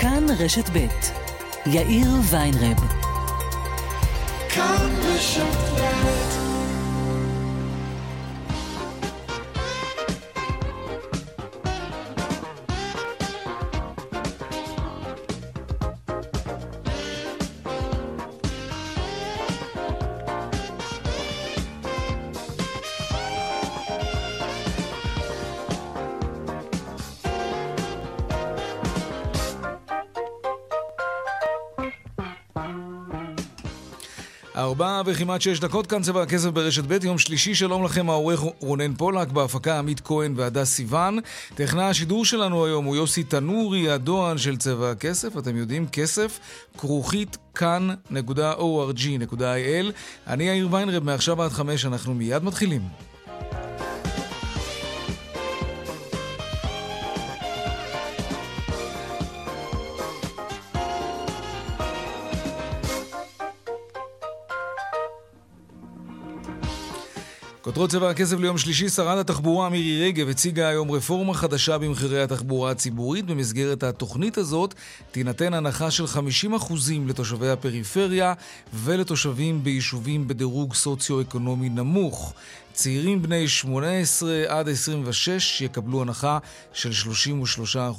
כאן רשת ב' יאיר ויינרב. כאן רשת ארבע וכמעט שש דקות, כאן צבע הכסף ברשת ב', יום שלישי, שלום לכם, העורך רונן פולק, בהפקה עמית כהן והדס סיוון. טכנאי השידור שלנו היום הוא יוסי תנורי, הדוען של צבע הכסף, אתם יודעים, כסף, כרוכית כאן.org.il. אני יאיר ויינרב, מעכשיו עד חמש, אנחנו מיד מתחילים. כותרות צבע הכסף ליום שלישי, שרת התחבורה מירי רגב הציגה היום רפורמה חדשה במחירי התחבורה הציבורית. במסגרת התוכנית הזאת תינתן הנחה של 50% לתושבי הפריפריה ולתושבים ביישובים בדירוג סוציו-אקונומי נמוך. צעירים בני 18 עד 26 יקבלו הנחה של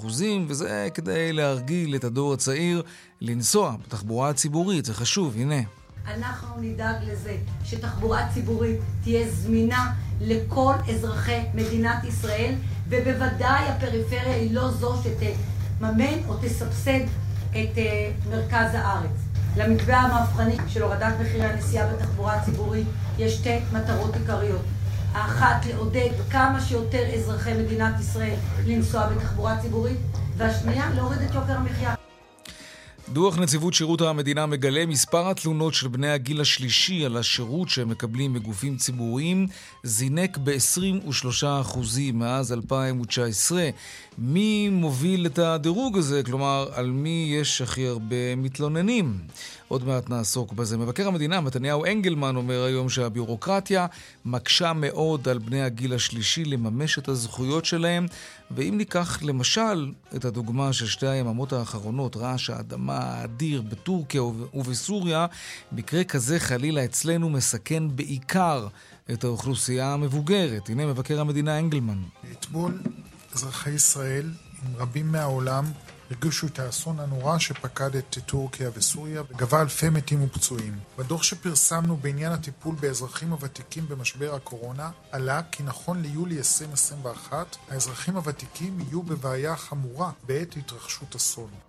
33%, וזה כדי להרגיל את הדור הצעיר לנסוע בתחבורה הציבורית. זה חשוב, הנה. אנחנו נדאג לזה שתחבורה ציבורית תהיה זמינה לכל אזרחי מדינת ישראל, ובוודאי הפריפריה היא לא זו שתממן או תסבסד את uh, מרכז הארץ. למתווה המהפכני של הורדת מחירי הנסיעה בתחבורה הציבורית יש שתי מטרות עיקריות. האחת, לעודד כמה שיותר אזרחי מדינת ישראל לנסוע בתחבורה ציבורית, והשנייה, להוריד את יוקר המחיה. דוח נציבות שירות המדינה מגלה מספר התלונות של בני הגיל השלישי על השירות שהם מקבלים מגופים ציבוריים זינק ב-23% מאז 2019. מי מוביל את הדירוג הזה? כלומר, על מי יש הכי הרבה מתלוננים? עוד מעט נעסוק בזה. מבקר המדינה, מתניהו אנגלמן, אומר היום שהביורוקרטיה מקשה מאוד על בני הגיל השלישי לממש את הזכויות שלהם, ואם ניקח למשל את הדוגמה של שתי היממות האחרונות, רעש האדמה האדיר בטורקיה ובסוריה, מקרה כזה חלילה אצלנו מסכן בעיקר את האוכלוסייה המבוגרת. הנה מבקר המדינה אנגלמן. אתמול אזרחי ישראל, עם רבים מהעולם, הרגישו את האסון הנורא שפקד את טורקיה וסוריה וגבה אלפי מתים ופצועים. בדוח שפרסמנו בעניין הטיפול באזרחים הוותיקים במשבר הקורונה עלה כי נכון ליולי 2021 האזרחים הוותיקים יהיו בבעיה חמורה בעת התרחשות אסון.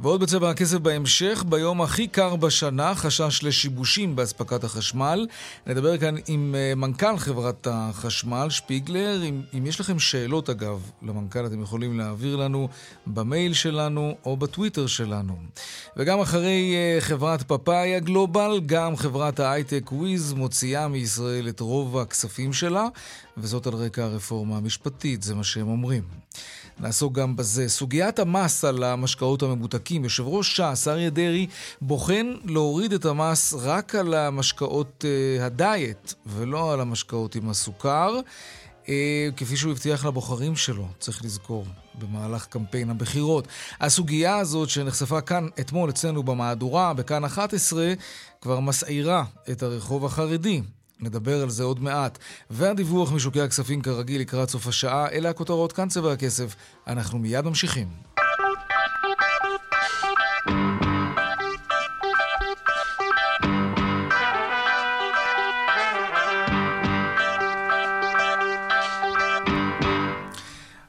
ועוד בצבע הכסף בהמשך, ביום הכי קר בשנה, חשש לשיבושים באספקת החשמל. נדבר כאן עם אה, מנכ"ל חברת החשמל, שפיגלר. אם, אם יש לכם שאלות, אגב, למנכ"ל, אתם יכולים להעביר לנו במייל שלנו או בטוויטר שלנו. וגם אחרי אה, חברת פאפאיה גלובל, גם חברת ההייטק וויז מוציאה מישראל את רוב הכספים שלה, וזאת על רקע הרפורמה המשפטית, זה מה שהם אומרים. נעסוק גם בזה. סוגיית המס על המשקאות הממותקים, יושב ראש ש"ס, אריה דרעי, בוחן להוריד את המס רק על המשקאות uh, הדיאט, ולא על המשקאות עם הסוכר, uh, כפי שהוא הבטיח לבוחרים שלו, צריך לזכור. במהלך קמפיין הבחירות. הסוגיה הזאת שנחשפה כאן אתמול אצלנו במהדורה, בכאן 11, כבר מסעירה את הרחוב החרדי. נדבר על זה עוד מעט. והדיווח משוקי הכספים כרגיל לקראת סוף השעה, אלה הכותרות כאן צבע הכסף. אנחנו מיד ממשיכים.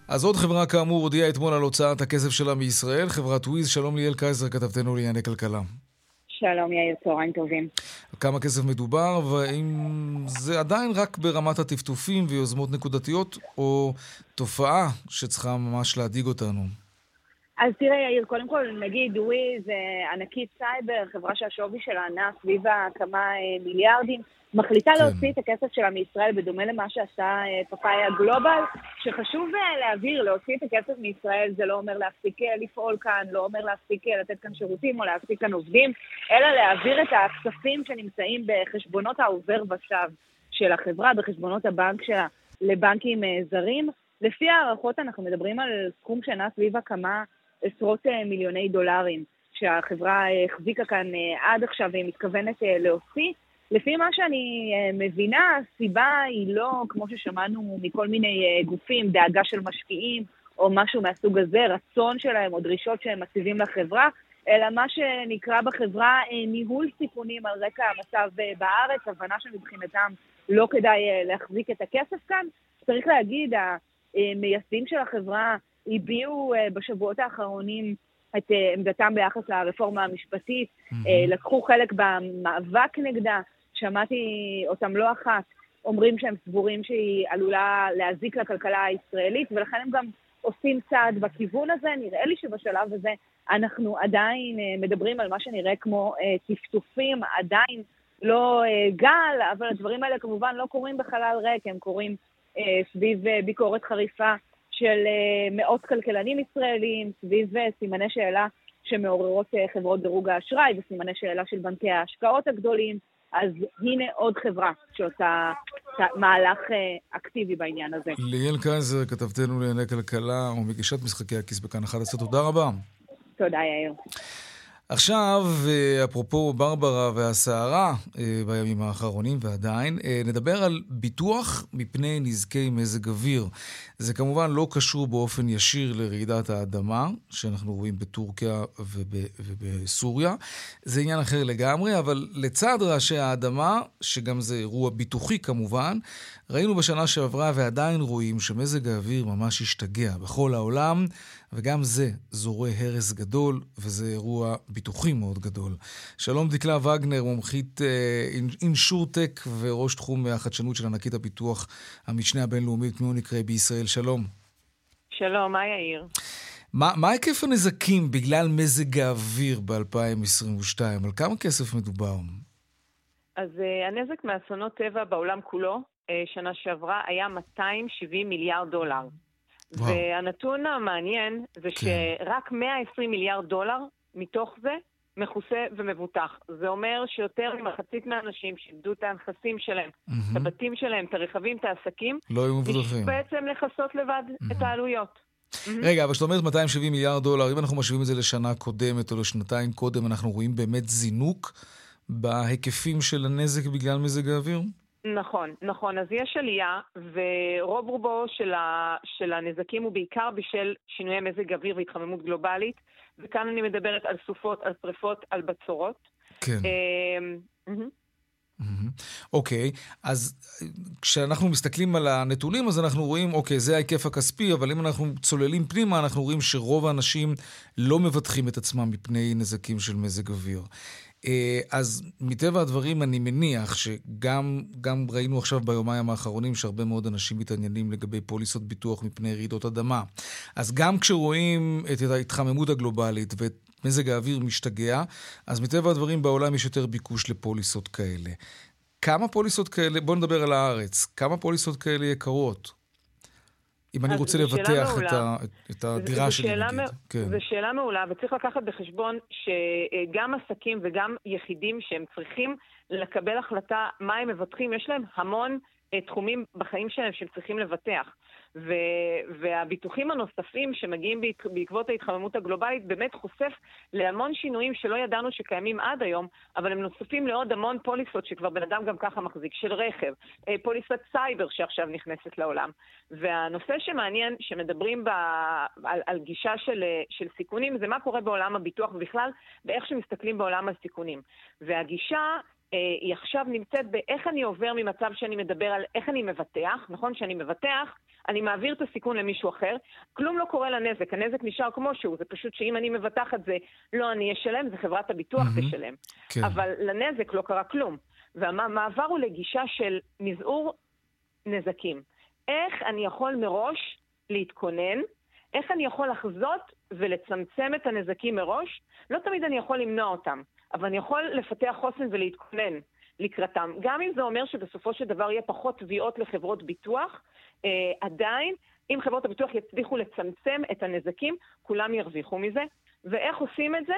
אז עוד חברה כאמור הודיעה אתמול על הוצאת הכסף שלה מישראל, חברת וויז. שלום ליאל קייזר, כתבתנו לענייני כלכלה. שלום יאיר, צהריים טובים. כמה כסף מדובר, והאם זה עדיין רק ברמת הטפטופים ויוזמות נקודתיות, או תופעה שצריכה ממש להדאיג אותנו? אז תראה יאיר, קודם כל נגיד Wiz, ענקית סייבר, חברה שהשווי שלה נע סביב כמה אה, מיליארדים. מחליטה כן. להוציא את הכסף שלה מישראל, בדומה למה שעשה אה, Papaya Global, שחשוב אה, להבהיר, להוציא את הכסף מישראל זה לא אומר להפסיק לפעול כאן, לא אומר להפסיק לתת כאן שירותים או להעסיק כאן עובדים, אלא להעביר את הכספים שנמצאים בחשבונות העובר ושב של החברה, בחשבונות הבנק שלה, לבנקים זרים. לפי הערכות אנחנו מדברים על סכום שנע סביב הכמה עשרות מיליוני דולרים שהחברה החזיקה כאן עד עכשיו והיא מתכוונת להוציא. לפי מה שאני מבינה, הסיבה היא לא, כמו ששמענו מכל מיני גופים, דאגה של משקיעים או משהו מהסוג הזה, רצון שלהם או דרישות שהם מציבים לחברה, אלא מה שנקרא בחברה ניהול סיכונים על רקע המצב בארץ, הבנה שמבחינתם לא כדאי להחזיק את הכסף כאן. צריך להגיד, המייסדים של החברה הביעו בשבועות האחרונים את עמדתם ביחס לרפורמה המשפטית, mm-hmm. לקחו חלק במאבק נגדה, שמעתי אותם לא אחת אומרים שהם סבורים שהיא עלולה להזיק לכלכלה הישראלית, ולכן הם גם עושים צעד בכיוון הזה. נראה לי שבשלב הזה אנחנו עדיין מדברים על מה שנראה כמו טפטופים, עדיין לא גל, אבל הדברים האלה כמובן לא קורים בחלל ריק, הם קורים סביב ביקורת חריפה של מאות כלכלנים ישראלים, סביב סימני שאלה שמעוררות חברות דירוג האשראי וסימני שאלה של בנקי ההשקעות הגדולים. אז הנה עוד חברה שעושה מהלך אקטיבי בעניין הזה. ליאל קייזר, כתבתנו לענייני כלכלה ומגישת משחקי הכיס בכאן 11, תודה רבה. תודה, יאיר. עכשיו, אפרופו ברברה והסערה בימים האחרונים ועדיין, נדבר על ביטוח מפני נזקי מזג אוויר. זה כמובן לא קשור באופן ישיר לרעידת האדמה, שאנחנו רואים בטורקיה וב, ובסוריה. זה עניין אחר לגמרי, אבל לצד רעשי האדמה, שגם זה אירוע ביטוחי כמובן, ראינו בשנה שעברה ועדיין רואים שמזג האוויר ממש השתגע בכל העולם, וגם זה זורע הרס גדול, וזה אירוע ביטוחי מאוד גדול. שלום דקלה וגנר, מומחית אינשורטק וראש תחום החדשנות של ענקית הפיתוח, המשנה הבינלאומית מיוניק ריי בישראל. שלום. שלום, מה יאיר? מה, מה היקף הנזקים בגלל מזג האוויר ב-2022? על כמה כסף מדובר? אז uh, הנזק מאסונות טבע בעולם כולו, uh, שנה שעברה, היה 270 מיליארד דולר. וואו. והנתון המעניין זה כן. שרק 120 מיליארד דולר מתוך זה מכוסה ומבוטח. זה אומר שיותר ממחצית מהאנשים שאיבדו את הנכסים שלהם, mm-hmm. את הבתים שלהם, את הרכבים, את העסקים, לא היו מבוטחים. בעצם לכסות לבד mm-hmm. את העלויות. Mm-hmm. רגע, אבל כשאת אומרת 270 מיליארד דולר, אם אנחנו משווים את זה לשנה קודמת או לשנתיים קודם, אנחנו רואים באמת זינוק בהיקפים של הנזק בגלל מזג האוויר? נכון, נכון. אז יש עלייה, ורוב רובו של, ה, של הנזקים הוא בעיקר בשל שינויי מזג אוויר והתחממות גלובלית, וכאן אני מדברת על סופות, על שרפות, על בצורות. כן. אוקיי, okay, אז כשאנחנו מסתכלים על הנתונים, אז אנחנו רואים, אוקיי, okay, זה ההיקף הכספי, אבל אם אנחנו צוללים פנימה, אנחנו רואים שרוב האנשים לא מבטחים את עצמם מפני נזקים של מזג אוויר. אה, אז מטבע הדברים אני מניח שגם ראינו עכשיו ביומיים האחרונים שהרבה מאוד אנשים מתעניינים לגבי פוליסות ביטוח מפני רעידות אדמה. אז גם כשרואים את ההתחממות הגלובלית ואת מזג האוויר משתגע, אז מטבע הדברים בעולם יש יותר ביקוש לפוליסות כאלה. כמה פוליסות כאלה, בואו נדבר על הארץ, כמה פוליסות כאלה יקרות? אם אני רוצה לבטח את, ה, את הדירה שלי, נגיד. מ... כן. זו שאלה מעולה, וצריך לקחת בחשבון שגם עסקים וגם יחידים שהם צריכים לקבל החלטה מה הם מבטחים, יש להם המון אה, תחומים בחיים שלהם שהם צריכים לבטח. ו- והביטוחים הנוספים שמגיעים בעקבות ההתחממות הגלובלית באמת חושף להמון שינויים שלא ידענו שקיימים עד היום, אבל הם נוספים לעוד המון פוליסות שכבר בן אדם גם ככה מחזיק, של רכב, אה, פוליסת סייבר שעכשיו נכנסת לעולם. והנושא שמעניין, שמדברים ב- על, על גישה של, אה, של סיכונים, זה מה קורה בעולם הביטוח ובכלל, באיך שמסתכלים בעולם על סיכונים. והגישה היא עכשיו נמצאת באיך אני עובר ממצב שאני מדבר על איך אני מבטח, נכון? שאני מבטח, אני מעביר את הסיכון למישהו אחר, כלום לא קורה לנזק, הנזק נשאר כמו שהוא, זה פשוט שאם אני מבטחת זה לא אני אשלם, זה חברת הביטוח mm-hmm. תשלם. כן. אבל לנזק לא קרה כלום. והמעבר הוא לגישה של מזעור נזקים. איך אני יכול מראש להתכונן, איך אני יכול לחזות ולצמצם את הנזקים מראש, לא תמיד אני יכול למנוע אותם. אבל אני יכול לפתח חוסן ולהתכונן לקראתם. גם אם זה אומר שבסופו של דבר יהיה פחות תביעות לחברות ביטוח, אה, עדיין, אם חברות הביטוח יצליחו לצמצם את הנזקים, כולם ירוויחו מזה. ואיך עושים את זה?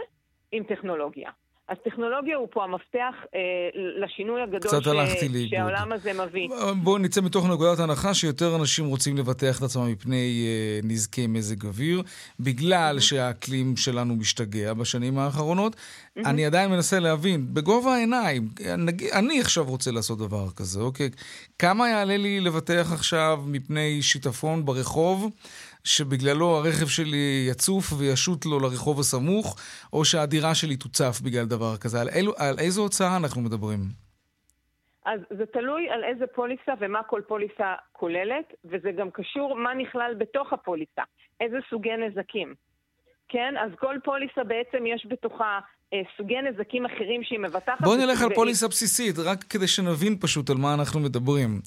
עם טכנולוגיה. אז טכנולוגיה הוא פה המפתח אה, לשינוי הגדול ש... שהעולם הזה מביא. בואו נצא מתוך נקודת הנחה שיותר אנשים רוצים לבטח את עצמם מפני אה, נזקי מזג אוויר, בגלל mm-hmm. שהאקלים שלנו משתגע בשנים האחרונות. Mm-hmm. אני עדיין מנסה להבין, בגובה העיניים, נג... אני עכשיו רוצה לעשות דבר כזה, אוקיי? כמה יעלה לי לבטח עכשיו מפני שיטפון ברחוב? שבגללו הרכב שלי יצוף וישוט לו לרחוב הסמוך, או שהדירה שלי תוצף בגלל דבר כזה. על, אילו, על איזו הוצאה אנחנו מדברים? אז זה תלוי על איזה פוליסה ומה כל פוליסה כוללת, וזה גם קשור מה נכלל בתוך הפוליסה, איזה סוגי נזקים. כן? אז כל פוליסה בעצם יש בתוכה אה, סוגי נזקים אחרים שהיא מבטחת. בואו נלך על פוליסה בסיסית, רק כדי שנבין פשוט על מה אנחנו מדברים.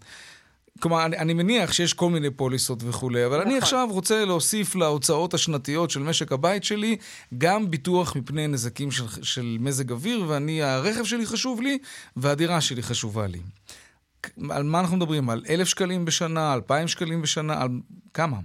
כלומר, אני, אני מניח שיש כל מיני פוליסות וכולי, אבל נכון. אני עכשיו רוצה להוסיף להוצאות השנתיות של משק הבית שלי גם ביטוח מפני נזקים של, של מזג אוויר, ואני, הרכב שלי חשוב לי, והדירה שלי חשובה לי. על מה אנחנו מדברים? על אלף שקלים בשנה, אלפיים שקלים בשנה, על כמה?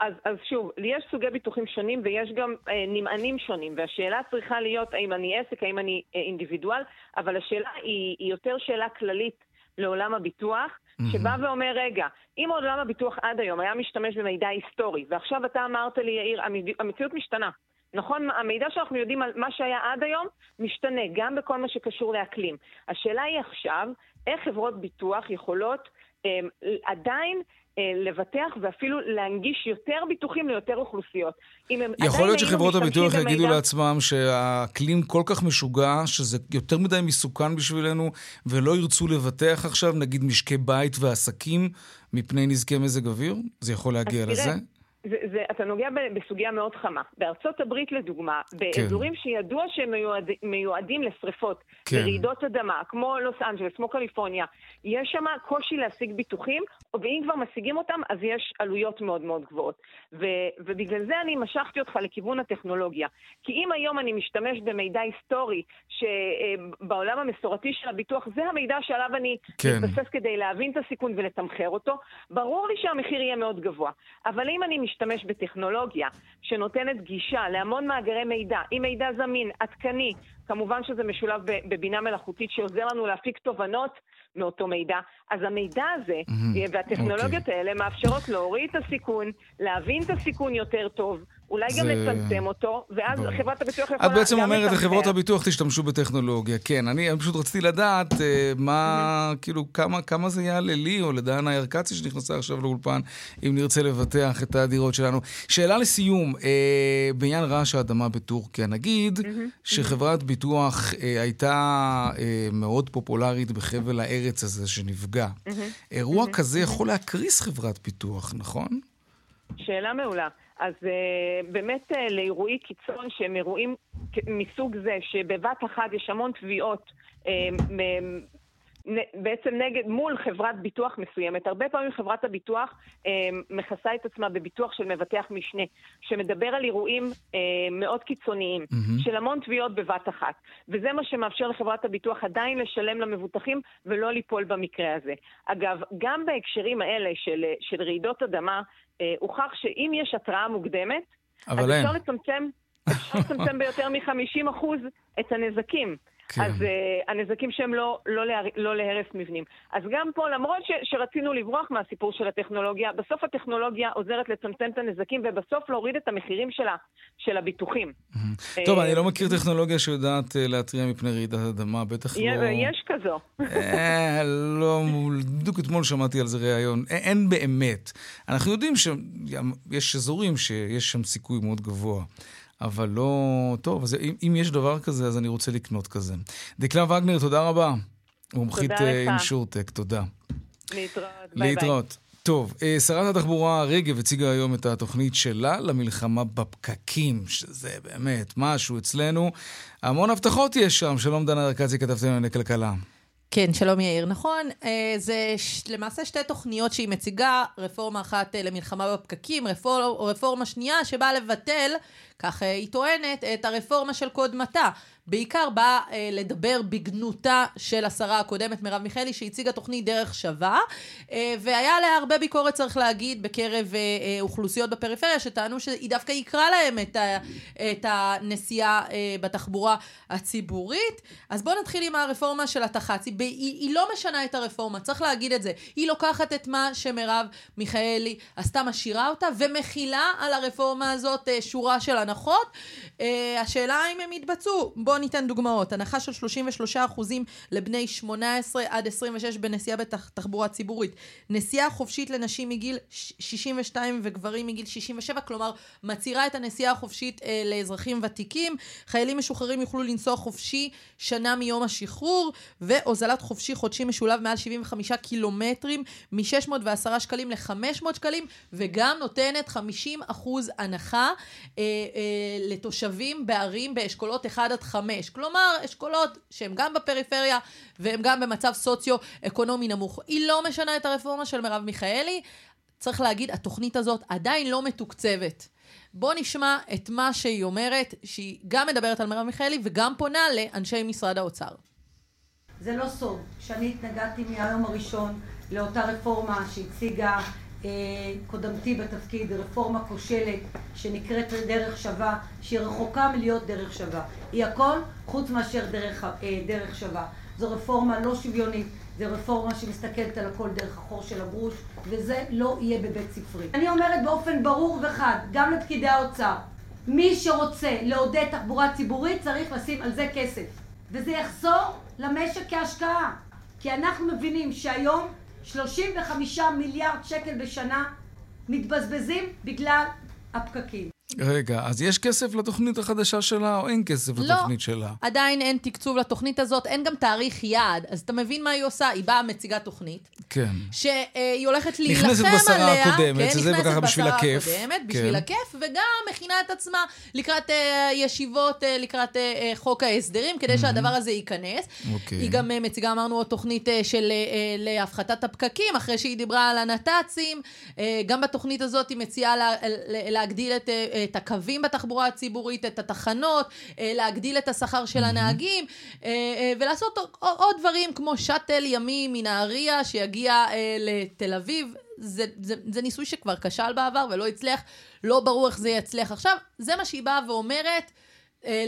אז, אז שוב, יש סוגי ביטוחים שונים ויש גם אה, נמענים שונים, והשאלה צריכה להיות האם אני עסק, האם אני אה, אינדיבידואל, אבל השאלה היא, היא יותר שאלה כללית לעולם הביטוח, שבא ואומר, רגע, אם עולם הביטוח עד היום היה משתמש במידע היסטורי, ועכשיו אתה אמרת לי, יאיר, המציאות משתנה. נכון? המידע שאנחנו יודעים על מה שהיה עד היום משתנה, גם בכל מה שקשור לאקלים. השאלה היא עכשיו, איך חברות ביטוח יכולות אה, עדיין לבטח ואפילו להנגיש יותר ביטוחים ליותר אוכלוסיות. יכול להיות שחברות הביטוח במידע... יגידו לעצמם שהאקלים כל כך משוגע, שזה יותר מדי מסוכן בשבילנו, ולא ירצו לבטח עכשיו, נגיד, משקי בית ועסקים מפני נזקי מזג אוויר? זה יכול להגיע לזה? תראה, זה, זה, אתה נוגע בסוגיה מאוד חמה. בארצות הברית, לדוגמה, באזורים כן. שידוע שהם מיועד, מיועדים לשריפות, כן. לרעידות אדמה, כמו לוס אנג'לס, כמו קליפורניה, יש שם קושי להשיג ביטוחים, ואם כבר משיגים אותם, אז יש עלויות מאוד מאוד גבוהות. ו, ובגלל זה אני משכתי אותך לכיוון הטכנולוגיה. כי אם היום אני משתמש במידע היסטורי, שבעולם המסורתי של הביטוח, זה המידע שעליו אני כן. מתבסס כדי להבין את הסיכון ולתמחר אותו, ברור לי שהמחיר יהיה מאוד גבוה. אבל אם אני משתמש בטכנולוגיה שנותנת גישה להמון מאגרי מידע, עם מידע זמין, עדכני, כמובן שזה משולב בבינה מלאכותית שעוזר לנו להפיק תובנות מאותו מידע, אז המידע הזה mm-hmm. והטכנולוגיות okay. אוקיי. האלה מאפשרות להוריד את הסיכון, להבין את הסיכון יותר טוב, אולי זה... גם לצמצם אותו, ואז בוא. חברת הביטוח יכולה... את בעצם אומרת לחברות הביטוח תשתמשו בטכנולוגיה. כן, אני, אני פשוט רציתי לדעת uh, מה, mm-hmm. כאילו, כמה, כמה זה יעלה לי או לדנה ירקצי שנכנסה עכשיו לאולפן, אם נרצה לבטח את הדירות שלנו. שאלה לסיום, uh, בעניין רעש האדמה בטורקיה, נגיד mm-hmm. שחברת. ביטוח uh, הייתה uh, מאוד פופולרית בחבל הארץ הזה שנפגע. Mm-hmm. אירוע. כזה יכול להקריס חברת ביטוח, נכון? שאלה מעולה. אז uh, באמת uh, לאירועי קיצון שהם אירועים מסוג זה, שבבת אחת יש המון תביעות uh, בעצם נגד, מול חברת ביטוח מסוימת. הרבה פעמים חברת הביטוח אה, מכסה את עצמה בביטוח של מבטח משנה, שמדבר על אירועים אה, מאוד קיצוניים, mm-hmm. של המון תביעות בבת אחת. וזה מה שמאפשר לחברת הביטוח עדיין לשלם למבוטחים ולא ליפול במקרה הזה. אגב, גם בהקשרים האלה של, של רעידות אדמה, אה, הוכח שאם יש התראה מוקדמת, אז אפשר לצמצם, אפשר לצמצם ביותר מ-50% את הנזקים. כן. אז uh, הנזקים שהם לא, לא, להר, לא להרס מבנים. אז גם פה, למרות ש, שרצינו לברוח מהסיפור של הטכנולוגיה, בסוף הטכנולוגיה עוזרת לצמצם את הנזקים ובסוף להוריד את המחירים שלה, של הביטוחים. Mm-hmm. טוב, אני לא מכיר טכנולוגיה שיודעת uh, להתריע מפני רעידת אדמה, בטח לא... יש כזו. אה, לא, בדיוק אתמול שמעתי על זה ראיון. אין באמת. אנחנו יודעים שיש אזורים שיש שם סיכוי מאוד גבוה. אבל לא... טוב, אז אם, אם יש דבר כזה, אז אני רוצה לקנות כזה. דקלה וגנר, תודה רבה. מומחית אינשורטק, תודה. להתראות, ביי להתראות. ביי. טוב, אה, שרת התחבורה רגב הציגה היום את התוכנית שלה למלחמה בפקקים, שזה באמת משהו אצלנו. המון הבטחות יש שם. שלום דנה ארקצי, כתבתם לענייני כלכלה. כן, שלום יאיר. נכון, אה, זה למעשה שתי תוכניות שהיא מציגה, רפורמה אחת אה, למלחמה בפקקים, רפור, רפורמה שנייה שבאה לבטל, כך היא טוענת, את הרפורמה של קודמתה. בעיקר באה אה, לדבר בגנותה של השרה הקודמת, מרב מיכאלי, שהציגה תוכנית דרך שווה, אה, והיה עליה הרבה ביקורת, צריך להגיד, בקרב אה, אה, אוכלוסיות בפריפריה, שטענו שהיא דווקא יקרה להם את, ה, את הנסיעה אה, בתחבורה הציבורית. אז בואו נתחיל עם הרפורמה של התח"צ. היא, היא לא משנה את הרפורמה, צריך להגיד את זה. היא לוקחת את מה שמרב מיכאלי עשתה, משאירה אותה, ומכילה על הרפורמה הזאת אה, שורה של הנחות. אה, השאלה אם הם יתבצעו. בואו ניתן דוגמאות. הנחה של 33% לבני 18 עד 26 בנסיעה בתחבורה ציבורית. נסיעה חופשית לנשים מגיל 62 וגברים מגיל 67, כלומר, מצהירה את הנסיעה החופשית אה, לאזרחים ותיקים. חיילים משוחררים יוכלו לנסוע חופשי שנה מיום השחרור, והוזלת חופשי חודשי משולב מעל 75 קילומטרים, מ-610 שקלים ל-500 שקלים, וגם נותנת 50% הנחה אה, אה, לתושבים בערים באשכולות 1 עד 5. כלומר, אשכולות שהם גם בפריפריה והם גם במצב סוציו-אקונומי נמוך. היא לא משנה את הרפורמה של מרב מיכאלי. צריך להגיד, התוכנית הזאת עדיין לא מתוקצבת. בואו נשמע את מה שהיא אומרת, שהיא גם מדברת על מרב מיכאלי וגם פונה לאנשי משרד האוצר. זה לא סוד שאני התנגדתי מהיום הראשון לאותה רפורמה שהציגה קודמתי בתפקיד, רפורמה כושלת שנקראת דרך שווה, שהיא רחוקה מלהיות דרך שווה. היא הכל חוץ מאשר דרך, אה, דרך שווה. זו רפורמה לא שוויונית, זו רפורמה שמסתכלת על הכל דרך החור של הגרוש, וזה לא יהיה בבית ספרי. אני אומרת באופן ברור וחד, גם לפקידי האוצר, מי שרוצה לעודד תחבורה ציבורית צריך לשים על זה כסף. וזה יחזור למשק כהשקעה. כי אנחנו מבינים שהיום 35 מיליארד שקל בשנה מתבזבזים בגלל הפקקים. רגע, אז יש כסף לתוכנית החדשה שלה או אין כסף לא, לתוכנית שלה? עדיין אין תקצוב לתוכנית הזאת, אין גם תאריך יעד. אז אתה מבין מה היא עושה? היא באה מציגה תוכנית. כן. שהיא הולכת להילחם עליה. נכנסת בשרה הקודמת, כן, זה וככה בשביל הכיף. הקודמת, בשביל כן. הכיף, וגם מכינה את עצמה לקראת uh, ישיבות, uh, לקראת uh, חוק ההסדרים, כדי שהדבר הזה ייכנס. אוקיי. היא גם uh, מציגה, אמרנו, עוד תוכנית uh, של uh, להפחתת הפקקים, אחרי שהיא דיברה על הנת"צים. Uh, גם בתוכנית הזאת היא מציעה לה, לה, להגדיל את, uh, את הקווים בתחבורה הציבורית, את התחנות, אה, להגדיל את השכר של הנהגים, אה, אה, ולעשות עוד דברים כמו שאטל ימי מנהריה שיגיע לתל אביב. זה, זה, זה ניסוי שכבר כשל בעבר ולא הצליח, לא ברור איך זה יצליח עכשיו. זה מה שהיא באה ואומרת.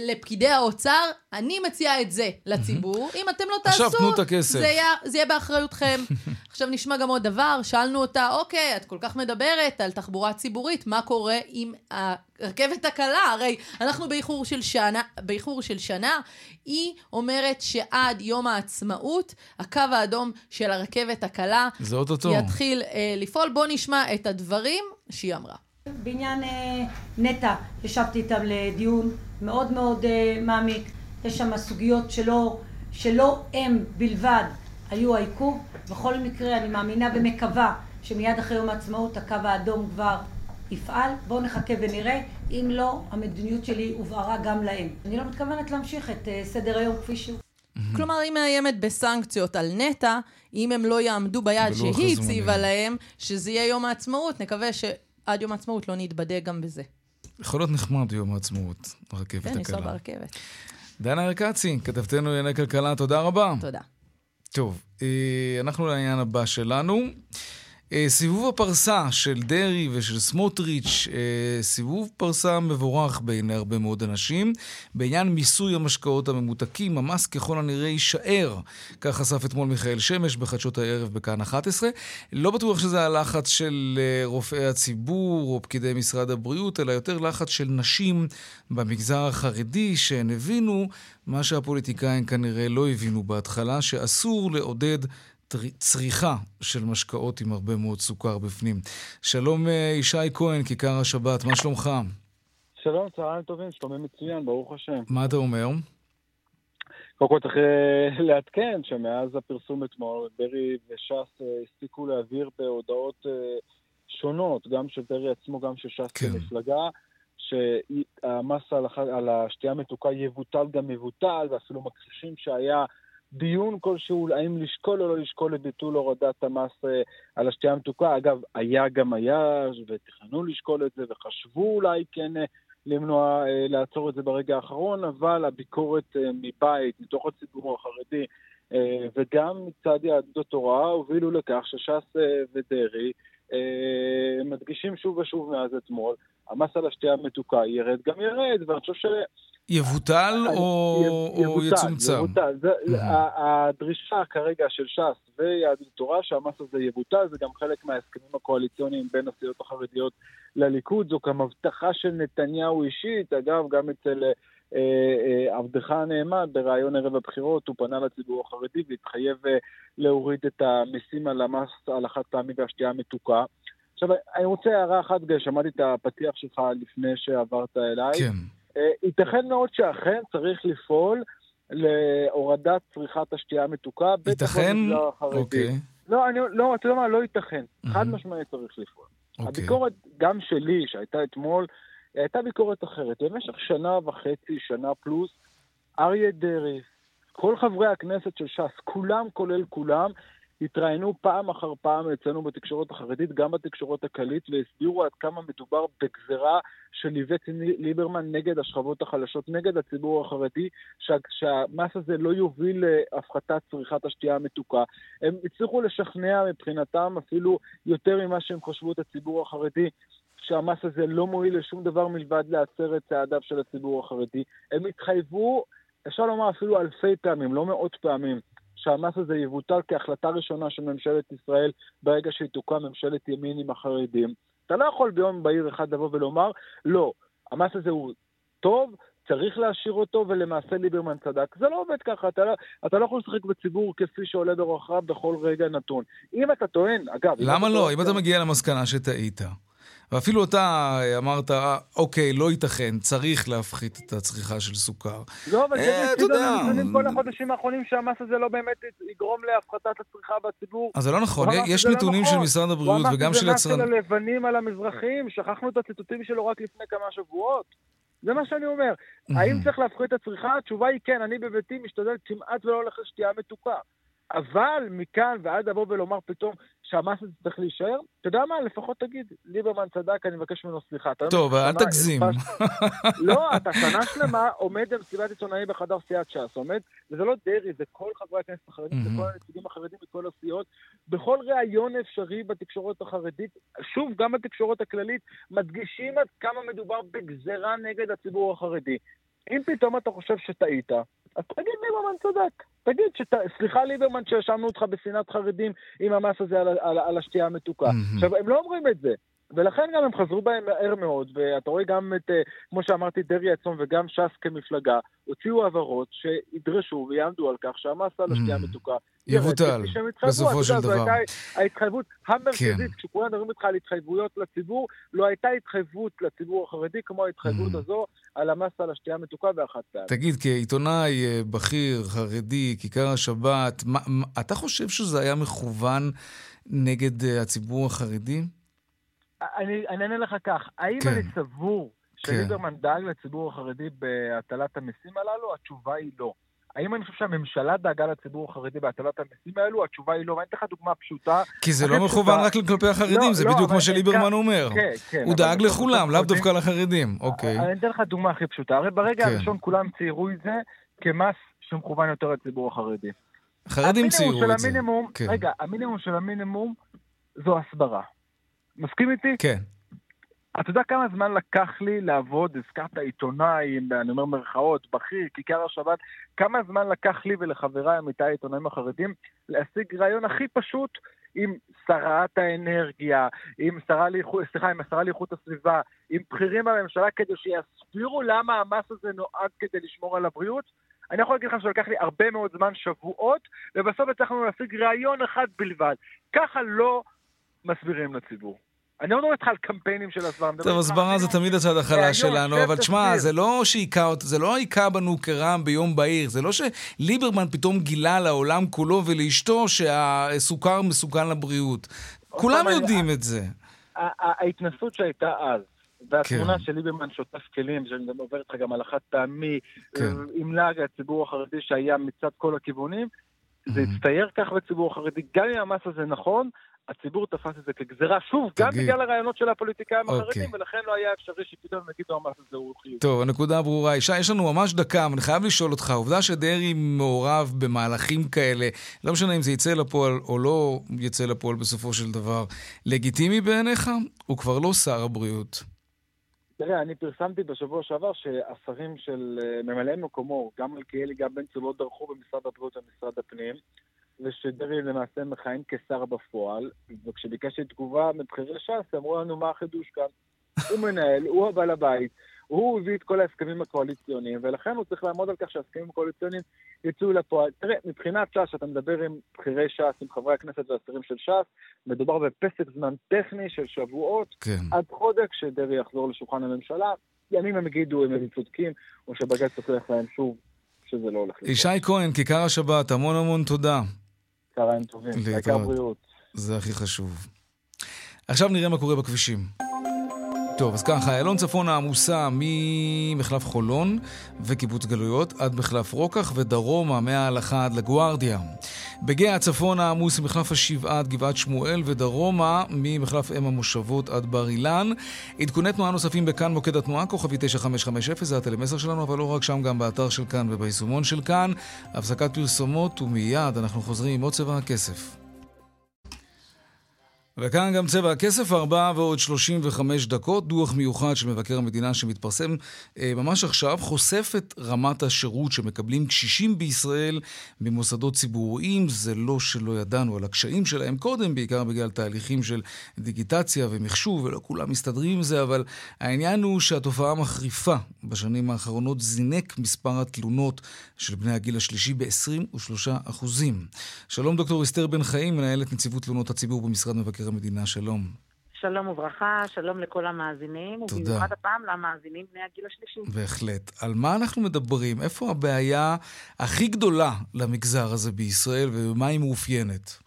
לפקידי האוצר, אני מציעה את זה לציבור. אם אתם לא תעשו, עכשיו תנו את הכסף. זה יהיה, זה יהיה באחריותכם. עכשיו נשמע גם עוד דבר, שאלנו אותה, אוקיי, את כל כך מדברת על תחבורה ציבורית, מה קורה עם הרכבת הקלה? הרי אנחנו באיחור של שנה, באיחור של שנה. היא אומרת שעד יום העצמאות, הקו האדום של הרכבת הקלה זה אוטוטו. יתחיל אה, לפעול. בואו נשמע את הדברים שהיא אמרה. בעניין אה, נטע, ישבתי איתם לדיון מאוד מאוד אה, מעמיק. יש שם סוגיות שלא, שלא הם בלבד היו העיכוב. בכל מקרה, אני מאמינה ומקווה שמיד אחרי יום העצמאות הקו האדום כבר יפעל. בואו נחכה ונראה. אם לא, המדיניות שלי הובהרה גם להם. אני לא מתכוונת להמשיך את אה, סדר היום כפי שהוא. כלומר, היא מאיימת בסנקציות על נטע, אם הם לא יעמדו ביעד שהיא. הציבה להם, שזה יהיה יום העצמאות, נקווה שעד יום העצמאות לא נתבדה גם בזה. יכול להיות נחמד יום העצמאות, הרכבת כן, הקלה. ברכבת. דנה ארקצי, כתבתנו לענייני כלכלה, תודה רבה. תודה. טוב, אה, אנחנו לעניין הבא שלנו. אה, סיבוב הפרסה של דרעי ושל סמוטריץ', אה, סיבוב פרסה מבורך בעיני הרבה מאוד אנשים. בעניין מיסוי המשקאות הממותקים, המס ככל הנראה יישאר. כך חשף אתמול מיכאל שמש בחדשות הערב בכאן 11. לא בטוח שזה הלחץ של אה, רופאי הציבור או פקידי משרד הבריאות, אלא יותר לחץ של נשים במגזר החרדי, שהן הבינו מה שהפוליטיקאים כנראה לא הבינו בהתחלה, שאסור לעודד צריכה של משקאות עם הרבה מאוד סוכר בפנים. שלום אה, ישי כהן, כיכר השבת, מה שלומך? שלום, צהריים טובים, שלומי מצוין, ברוך השם. מה אתה אומר? קודם כל צריך אה, לעדכן שמאז הפרסום אתמול, דרעי וש"ס אה, הספיקו להעביר בהודעות שונות, גם של דרעי עצמו, גם של ש"ס כן. כמפלגה, שהמס על, על השתייה המתוקה יבוטל גם יבוטל, ואפילו מכחישים שהיה דיון כלשהו, האם לשקול או לא לשקול את ביטול הורדת המס אה, על השתייה המתוקה. אגב, היה גם היה, ותכננו לשקול את זה, וחשבו אולי כן אה, למנוע, אה, לעצור את זה ברגע האחרון, אבל הביקורת מבית, מתוך הציבור החרדי, וגם מצד יהדות התורה, הובילו לכך שש"ס ודרעי מדגישים שוב ושוב מאז אתמול, המס על השתייה המתוקה ירד גם ירד, ואני חושב ש... יבוטל או, י- או יצומצם? יבוטל. זה, Mhm. ה- הדרישה כרגע של ש"ס ויהדות התורה שהמס הזה יבוטל, זה גם חלק מההסכמים הקואליציוניים בין הסיעות החרדיות לליכוד, זו גם הבטחה של נתניהו אישית, אגב, גם אצל אה, אה, עבדך הנאמן בריאיון ערב הבחירות, הוא פנה לציבור החרדי והתחייב אה, להוריד את המיסים על המס על החד פעמי והשתייה המתוקה. עכשיו, אני רוצה הערה אחת, שמעתי את הפתיח שלך לפני שעברת אליי. כן. אה, ייתכן מאוד שאכן צריך לפעול להורדת צריכת השתייה המתוקה. בטח ייתכן? במגזר החרדי. אוקיי. לא, אני, לא, אתה יודע מה, לא ייתכן. חד מהמם. משמעית צריך לפעול. אוקיי. הביקורת, גם שלי, שהייתה אתמול, הייתה ביקורת אחרת. במשך שנה וחצי, שנה פלוס, אריה דרעי, כל חברי הכנסת של ש"ס, כולם כולל כולם, התראיינו פעם אחר פעם אצלנו בתקשורת החרדית, גם בתקשורת הכללית, והסבירו עד כמה מדובר בגזרה של איווט ליברמן נגד השכבות החלשות, נגד הציבור החרדי, שה, שהמס הזה לא יוביל להפחתת צריכת השתייה המתוקה. הם הצליחו לשכנע מבחינתם אפילו יותר ממה שהם חשבו את הציבור החרדי. שהמס הזה לא מועיל לשום דבר מלבד להצר את צעדיו של הציבור החרדי. הם התחייבו, אפשר לומר אפילו אלפי פעמים, לא מאות פעמים, שהמס הזה יבוטל כהחלטה ראשונה של ממשלת ישראל ברגע שהיא תוקם ממשלת ימין עם החרדים. אתה לא יכול ביום בהיר אחד לבוא ולומר, לא, המס הזה הוא טוב, צריך להשאיר אותו, ולמעשה ליברמן צדק. זה לא עובד ככה, אתה לא, אתה לא יכול לשחק בציבור כפי שעולה ברוחך בכל רגע נתון. אם אתה טוען, אגב... למה לא? אם אתה מגיע למסקנה שטעית, ואפילו אתה אמרת, אוקיי, לא ייתכן, צריך להפחית את הצריכה של סוכר. לא, אבל אה, זה יודע. נתונים כל החודשים האחרונים שהמס הזה לא באמת יגרום להפחתת הצריכה בציבור. אז זה לא נכון, הוא אמר יש שזה לא נתונים של נכון. משרד הוא הבריאות אמר וגם שזה של מס של יצרן... הלבנים על המזרחים, שכחנו את הציטוטים שלו רק לפני כמה שבועות. זה מה שאני אומר. האם צריך להפחית את הצריכה? התשובה היא כן, אני בביתי משתדל כמעט ולא הולך לשתייה מתוקה. אבל מכאן ועד לבוא ולומר פתאום שהמס הזה צריך להישאר, אתה יודע מה? לפחות תגיד, ליברמן צדק, אני מבקש ממנו סליחה. אתה טוב, אל תגזים. לא, אתה שנה שלמה עומד במסיבת עיתונאים בחדר סיעת ש"ס, עומד, וזה לא דרעי, זה כל חברי הכנסת החרדים, זה. כל הנציגים החרדים מכל הסיעות, בכל ראיון אפשרי בתקשורת החרדית, שוב, גם בתקשורת הכללית, מדגישים עד כמה מדובר בגזרה נגד הציבור החרדי. אם פתאום אתה חושב שטעית, אז תגיד ליברמן צדק. תגיד, שת... סליחה ליברמן שהאשמנו אותך בשנאת חרדים עם המס הזה על, על, על השתייה המתוקה. מהמם. עכשיו, הם לא אומרים את זה. ולכן גם הם חזרו בהם מהר מאוד, ואתה רואה גם את, אה, כמו שאמרתי, דרעי עצום וגם ש"ס כמפלגה, הוציאו הבהרות שידרשו ויעמדו על כך שהמס על השתייה Mm. המתוקה יבוטל. בסופו של זו דבר. הייתה ההתחייבות המרכזית, כן. כשכולם מדברים איתך על התחייבויות לציבור, לא הייתה התחייבות לציבור החרדי כמו ההתחייבות Mm. הזו על המס על השתייה המתוקה והחד פעמי. תגיד, כעיתונאי אה, בכיר, חרדי, כיכר השבת, אתה חושב שזה היה מכוון נגד אה, הציבור החרדי? אני אענה לך כך, האם כן. אני סבור כן. שליברמן דאג לציבור החרדי בהטלת המיסים הללו? התשובה היא לא. האם אני חושב שהממשלה דאגה לציבור החרדי בהטלת המיסים האלו? התשובה היא לא. ואני אתן לך דוגמה פשוטה. כי זה לא מכוון. רק כלפי החרדים, לא, זה לא, בדיוק כמו שליברמן אומר. כן, כן. הוא דאג לכולם, לאו דווקא לחרדים. אוקיי. אני אתן לך דוגמה הכי פשוטה. הרי ברגע כן. הראשון כולם ציירו את זה כמס שמכוון יותר לציבור החרדי. חרדים ציירו את זה. כן. רגע, המינימום של המינימום זו הסברה. מסכים איתי? כן. אתה יודע כמה זמן לקח לי לעבוד, הזכרת עיתונאי, אני אומר מרכאות, בכיר, כיכר השבת, כמה זמן לקח לי ולחבריי עמיתיי העיתונאים החרדים להשיג רעיון הכי פשוט עם שרת האנרגיה, עם שרה לאיכות, סליחה, עם השרה לאיכות הסביבה, עם בכירים בממשלה כדי שיסבירו למה המס הזה נועד כדי לשמור על הבריאות? אני יכול להגיד לך שלקח לי הרבה מאוד זמן, שבועות, ובסוף הצלחנו להשיג רעיון אחד בלבד. ככה לא מסבירים לציבור. אני לא מדבר איתך על קמפיינים של הסברה. טוב, הסברה זה תמיד הצד החלש שלנו, אבל תשמע. זה לא שהיכה אות- זה לא היכה בנו כרעם ביום בהיר, זה לא שליברמן פתאום גילה לעולם כולו ולאשתו שהסוכר מסוכן לבריאות. כולם יודעים את זה. ההתנסות שהייתה אז, והתמונה כן. של ליברמן שוטף כלים, שאני עובר איתך גם על החד פעמי, כן. אה, עם לעג הציבור החרדי שהיה מצד כל הכיוונים, זה. הצטייר כך בציבור החרדי, גם אם המס הזה נכון, הציבור תפס את זה כגזירה, שוב, גם תגיד. בגלל הרעיונות של הפוליטיקאים אוקיי. החרדים, ולכן לא היה אפשרי שפתאום יגידו המס הזה הוא חיובי. טוב, הנקודה ברורה. ישי, יש לנו ממש דקה, אבל אני חייב לשאול אותך, העובדה שדרעי מעורב במהלכים כאלה, לא משנה אם זה יצא לפועל או לא יצא לפועל בסופו של דבר, לגיטימי בעיניך? הוא כבר לא שר הבריאות. תראה, אני פרסמתי בשבוע שעבר שהשרים של אה, ממלאי מקומו, גם מלכיאלי, גם בן צור, לא דרכו במשרד הבריאות ובמשרד הפנים, ושדרעי למעשה מכהן כשר בפועל, וכשביקשתי תגובה מבכירי ש"ס, אמרו לנו מה החידוש כאן. הוא מנהל, הוא הבעל הבית, הוא הביא את כל ההסכמים הקואליציוניים, ולכן הוא צריך לעמוד על כך שההסכמים הקואליציוניים יצאו לפועל. תראה, מבחינת ש"ס, אתה מדבר עם בכירי ש"ס, עם חברי הכנסת והשרים של ש"ס, מדובר בפסק זמן טכני של שבועות, כן. עד חודש כשדרעי יחזור לשולחן הממשלה. ימים הם יגידו אם הם צודקים, או שבג"ץ יוכיח להם שוב שזה לא הולך לקרות. ישי כהן, כיכר השבת, המון המון תודה. צהריים טובים, העיקר להתראות. בריאות. זה הכי חשוב. עכשיו נראה מה קורה בכבישים. טוב, אז ככה, איילון צפונה עמוסה ממחלף חולון וקיבוץ גלויות עד מחלף רוקח ודרומה מההלכה עד לגוארדיה. בגאה צפונה עמוס ממחלף השבעה עד גבעת שמואל ודרומה ממחלף אם המושבות עד בר אילן. עדכוני תנועה נוספים בכאן מוקד התנועה, כוכבי 9550, זה הטלמסר שלנו, אבל לא רק שם, גם באתר של כאן וביישומון של כאן. הפסקת פרסומות ומיד אנחנו חוזרים עם עוד צבע הכסף. וכאן גם צבע הכסף, ארבעה ועוד 35 דקות. דוח מיוחד של מבקר המדינה שמתפרסם אה, ממש עכשיו, חושף את רמת השירות שמקבלים קשישים בישראל ממוסדות ציבוריים. זה לא שלא ידענו על הקשיים שלהם קודם, בעיקר בגלל תהליכים של דיגיטציה ומחשוב, ולא כולם מסתדרים עם זה, אבל העניין הוא שהתופעה מחריפה. בשנים האחרונות זינק מספר התלונות של בני הגיל השלישי ב-23 אחוזים. שלום דוקטור אסתר בן חיים, מנהלת נציבות תלונות הציבור במשרד מבקר המדינה, שלום. שלום וברכה, שלום לכל המאזינים, תודה. ובמיוחד הפעם למאזינים בני הגיל השלישי. בהחלט. על מה אנחנו מדברים? איפה הבעיה הכי גדולה למגזר הזה בישראל ובמה היא מאופיינת?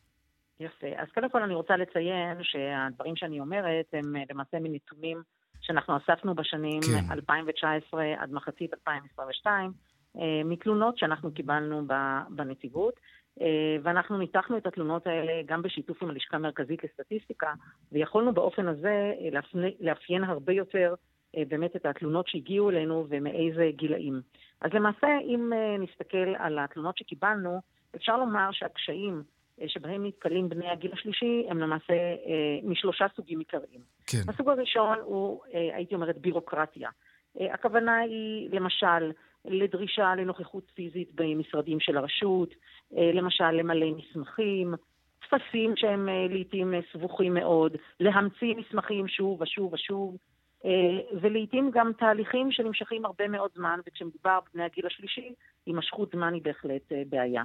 יפה. אז קודם כל אני רוצה לציין שהדברים שאני אומרת הם אה, למעשה מנתונים שאנחנו אספנו בשנים כן. 2019 עד מחצית 2022, אה, מתלונות שאנחנו קיבלנו בנציבות, ואנחנו ניתחנו את התלונות האלה גם בשיתוף עם הלשכה המרכזית לסטטיסטיקה, ויכולנו באופן הזה אה, לאפיין, הרבה יותר אה, באמת את התלונות שהגיעו אלינו ומאיזה גילאים. אז למעשה, אם אה, נסתכל על התלונות שקיבלנו, אפשר לומר שהקשיים אה, שבהם נתקלים בני הגיל השלישי הם למעשה אה, משלושה סוגים עיקריים. כן. הסוג הראשון הוא, אה, הייתי אומרת, בירוקרטיה. אה, הכוונה היא, למשל, לדרישה לנוכחות פיזית במשרדים של הרשות, אה, למשל למלא מסמכים, טפסים שהם אה, לעיתים אה, סבוכים מאוד, להמציא מסמכים שוב ושוב ושוב, ולעיתים גם תהליכים שנמשכים הרבה מאוד זמן, וכשמדובר בבני הגיל השלישי, הימשכות זמן היא בהחלט בעיה.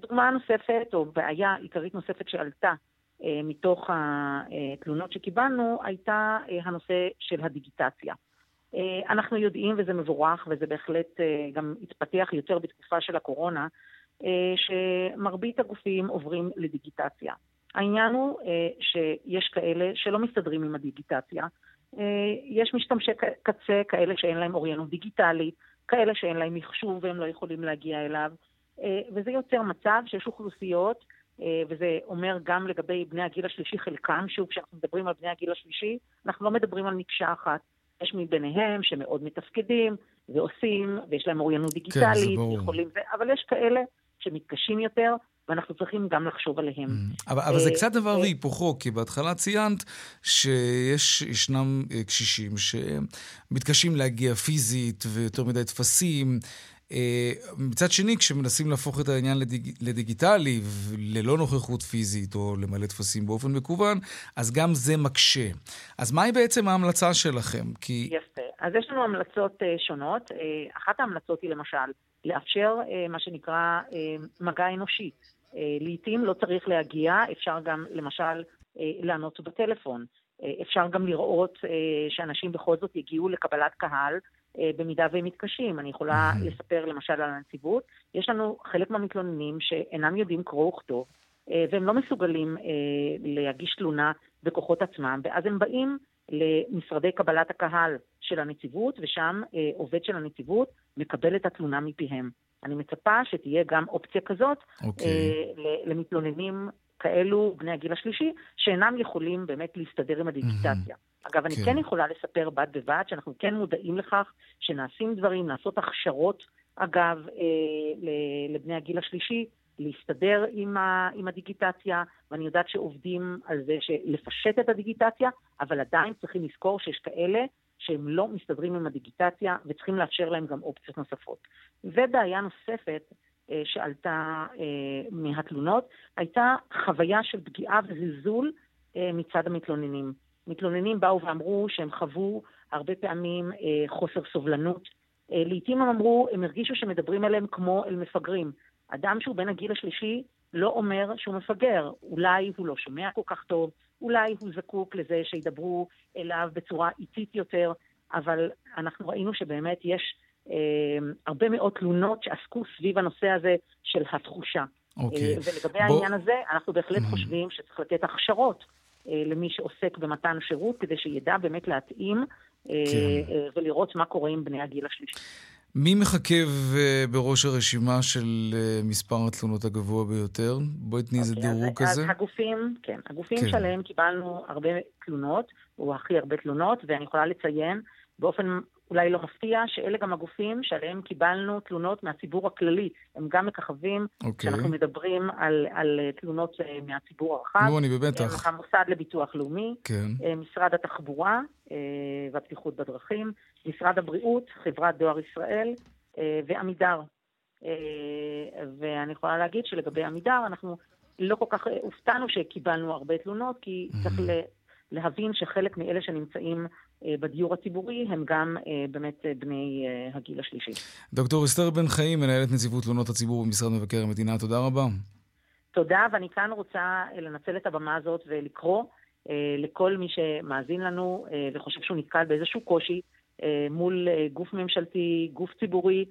דוגמה נוספת, או בעיה עיקרית נוספת שעלתה מתוך התלונות שקיבלנו, הייתה הנושא של הדיגיטציה. אה, אנחנו יודעים, וזה מבורך, וזה בהחלט אה, גם התפתח יותר בתקופה של הקורונה, אה, שמרבית הגופים עוברים לדיגיטציה. העניין הוא שיש כאלה שלא מסתדרים עם הדיגיטציה. יש משתמשי קצה, כאלה שאין להם אוריינות דיגיטלית, כאלה שאין להם מחשוב והם לא יכולים להגיע אליו. וזה יוצר מצב שיש אוכלוסיות, וזה אומר גם לגבי בני הגיל השלישי, חלקם, שוב, כשאנחנו מדברים על בני הגיל השלישי, אנחנו לא מדברים על מקשה אחת. יש מביניהם שמאוד מתפקדים ועושים, ויש להם אוריינות דיגיטלית, ברור. יכולים, אבל יש כאלה שמתקשים יותר, ואנחנו צריכים גם לחשוב עליהם. אבל, אבל זה אה, קצת דבר אה, והיפוכו, כי בהתחלה ציינת שישנם אה, קשישים שמתקשים להגיע פיזית ויותר מדי טפסים. אה, מצד שני, כשמנסים להפוך את העניין לדיג... לדיגיטלי, ללא נוכחות פיזית או למלא טפסים באופן מקוון, אז גם זה מקשה. אז מהי בעצם ההמלצה שלכם? כי... יפה. אז יש לנו המלצות אה, שונות. אה, אחת ההמלצות היא למשל לאפשר אה, מה שנקרא אה, מגע אנושי. אה, לעתים לא צריך להגיע, אפשר גם למשל אה, לענות בטלפון. אפשר גם לראות שאנשים בכל זאת יגיעו לקבלת קהל במידה והם מתקשים. אני יכולה Mhm. לספר למשל על הנציבות. יש לנו חלק מהמתלוננים שאינם יודעים קרוא וכתוב, אה, והם לא מסוגלים אה, להגיש תלונה בכוחות עצמם, ואז הם באים למשרדי קבלת הקהל של הנציבות, ושם אה, עובד של הנציבות מקבל את התלונה מפיהם. אני מצפה שתהיה גם אופציה כזאת אוקיי. אה, ל- למתלוננים כאלו, בני הגיל השלישי, שאינם יכולים באמת להסתדר עם הדיגיטציה. אגב, אני כן. כן יכולה לספר בד בבד שאנחנו כן מודעים לכך שנעשים דברים, נעשות הכשרות, אגב, אה, לבני הגיל השלישי, להסתדר עם, ה, עם הדיגיטציה, ואני יודעת שעובדים על זה לפשט את הדיגיטציה, אבל עדיין צריכים לזכור שיש כאלה שהם לא מסתדרים עם הדיגיטציה וצריכים לאפשר להם גם אופציות נוספות. ובעיה נוספת שעלתה אה, מהתלונות, הייתה חוויה של פגיעה וזלזול אה, מצד המתלוננים. מתלוננים באו ואמרו שהם חוו הרבה פעמים אה, חוסר סובלנות. אה, לעתים הם אמרו, הם הרגישו שמדברים אליהם כמו אל מפגרים. אדם שהוא בן הגיל השלישי לא אומר שהוא מפגר. אולי הוא לא שומע כל כך טוב, אולי הוא זקוק לזה שידברו אליו בצורה איטית יותר, אבל אנחנו ראינו שבאמת יש אה, הרבה מאוד תלונות שעסקו סביב הנושא הזה של התחושה. אוקיי. אה, ולגבי בוא- העניין הזה, אנחנו בהחלט Mhm. חושבים שצריך לתת הכשרות אה, למי שעוסק במתן שירות, כדי שידע באמת להתאים אה, כן. ולראות מה קורה עם בני הגיל השלישי. מי מחכב בראש הרשימה של מספר התלונות הגבוה ביותר? בואי תני איזה אוקיי, אז- דירוג כזה. אז הגופים, כן, הגופים כן. שעליהם קיבלנו הרבה תלונות, או הכי הרבה תלונות, ואני יכולה לציין באופן אולי לא מפתיע, שאלה גם הגופים שעליהם קיבלנו תלונות מהציבור הכללי. הם גם מככבים, אוקיי. כשאנחנו מדברים על, על אה, תלונות אה, מהציבור הרחב. נו, אני. הם המוסד לביטוח לאומי, כן. אה, משרד התחבורה והבטיחות בדרכים, משרד הבריאות, חברת דואר ישראל ועמידר. ואני יכולה להגיד שלגבי עמידר, אנחנו לא כל כך הופתענו שקיבלנו הרבה תלונות, כי צריך ל- להבין שחלק מאלה שנמצאים אה, בדיור הציבורי הם גם אה, באמת אה, בני הגיל השלישי. דוקטור אסתר בן חיים, מנהלת נציבות תלונות הציבור במשרד מבקר המדינה, תודה רבה. תודה, ואני כאן רוצה לנצל את הבמה הזאת ולקרוא לכל מי שמאזין לנו וחושב שהוא נתקל באיזשהו קושי מול גוף ממשלתי, גוף ציבורי.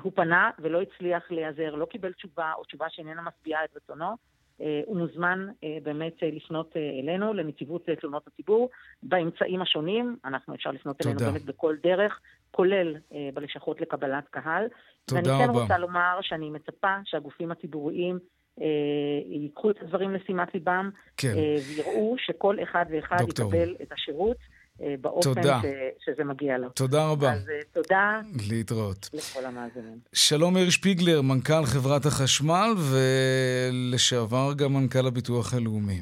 הוא פנה ולא הצליח להיעזר, לא קיבל תשובה או תשובה שאיננה משביעה את רצונו. אה, הוא מוזמן אה, באמת אה, לפנות אלינו, לנציבות תלונות הציבור, באמצעים השונים. אנחנו אפשר לפנות אלינו תודה. באמת בכל דרך, כולל בלשכות לקבלת קהל. תודה ואני כן רבה. רוצה לומר שאני מצפה שהגופים הציבוריים ייקחו את הדברים לשימת ליבם, כן. ויראו שכל אחד ואחד דוקטור. יקבל את השירות באופן תודה. ש, שזה מגיע לו. תודה רבה. אז אה, תודה להתראות. לכל המאזינים. שלום מאיר שפיגלר, מנכ"ל חברת החשמל ולשעבר גם מנכ"ל הביטוח הלאומי.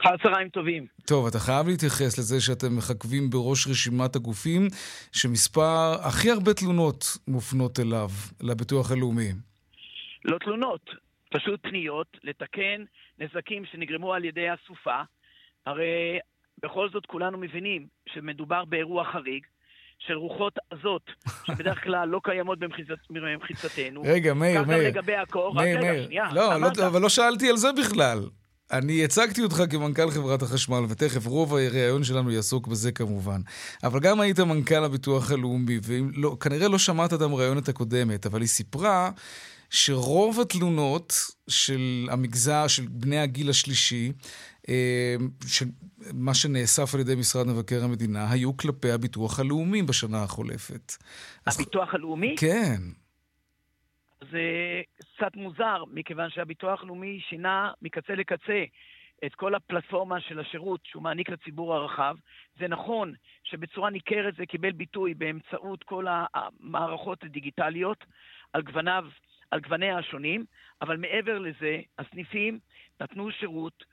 אחר צהריים טובים. טוב, אתה חייב להתייחס לזה שאתם מחכבים בראש רשימת הגופים שמספר הכי הרבה תלונות מופנות אליו, לביטוח הלאומי. לא תלונות, פשוט פניות לתקן נזקים שנגרמו על ידי הסופה. הרי בכל זאת כולנו מבינים שמדובר באירוע חריג של רוחות עזות, שבדרך כלל לא קיימות במחיצת, במחיצתנו. רגע, מאיר, כך גם מאיר. לגבי הקור. רק מאיר, רגע, מאיר. לא. לא, אבל לא שאלתי על זה בכלל. אני הצגתי אותך כמנכ"ל חברת החשמל, ותכף רוב הראיון שלנו יעסוק בזה כמובן. אבל גם היית מנכ"ל הביטוח הלאומי, וכנראה לא שמעת את המראיינת הקודמת, אבל היא סיפרה שרוב התלונות של המגזר, של בני הגיל השלישי, אה, של מה שנאסף על ידי משרד מבקר המדינה, היו כלפי הביטוח הלאומי בשנה החולפת. אז- הביטוח הלאומי? כן. זה קצת מוזר, מכיוון שהביטוח הלאומי שינה מקצה לקצה את כל הפלטפורמה של השירות שהוא מעניק לציבור הרחב. זה נכון שבצורה ניכרת זה קיבל ביטוי באמצעות כל המערכות הדיגיטליות על גווניו, על גווניה השונים, אבל מעבר לזה, הסניפים נתנו שירות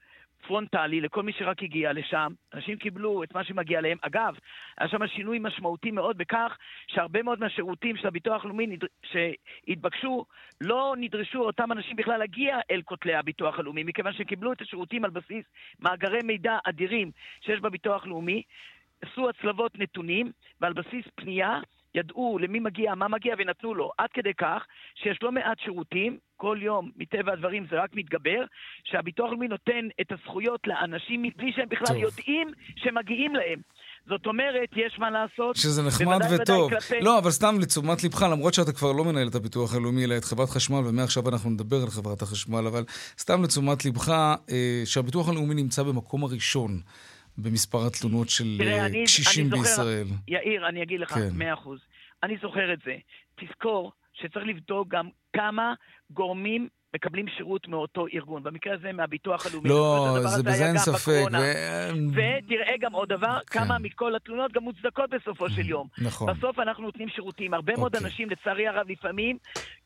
פרונטלי לכל מי שרק הגיע לשם. אנשים קיבלו את מה שמגיע להם. אגב, היה שם שינוי משמעותי מאוד בכך שהרבה מאוד מהשירותים של הביטוח הלאומי נדר... שהתבקשו, לא נדרשו אותם אנשים בכלל להגיע אל כותלי הביטוח הלאומי, מכיוון שקיבלו את השירותים על בסיס מאגרי מידע אדירים שיש בביטוח הלאומי, עשו הצלבות נתונים, ועל בסיס פנייה ידעו למי מגיע, מה מגיע, ונתנו לו. עד כדי כך שיש לא מעט שירותים, כל יום, מטבע הדברים זה רק מתגבר, שהביטוח הלאומי נותן את הזכויות לאנשים מבלי שהם בכלל טוב. יודעים שמגיעים להם. זאת אומרת, יש מה לעשות. שזה נחמד וטוב. כלפי... לא, אבל סתם לתשומת לבך, למרות שאתה כבר לא מנהל את הביטוח הלאומי, אלא את חברת חשמל, ומעכשיו אנחנו נדבר על חברת החשמל, אבל סתם לתשומת לבך, אה, שהביטוח הלאומי נמצא במקום הראשון במספר התלונות של תראה, אה, אני- קשישים אני זוכר- בישראל. יאיר, אני אגיד לך, כן. מאה אחוז. אני זוכר את זה. תזכור שצריך לבדוק גם כמה גורמים מקבלים שירות מאותו ארגון. במקרה הזה מהביטוח הלאומי. לא, זה בזה אין ספק. ו... ותראה גם עוד דבר, כן. כמה מכל התלונות גם מוצדקות בסופו של יום. נכון. בסוף אנחנו נותנים שירותים. הרבה אוקיי. מאוד אנשים, לצערי הרב, לפעמים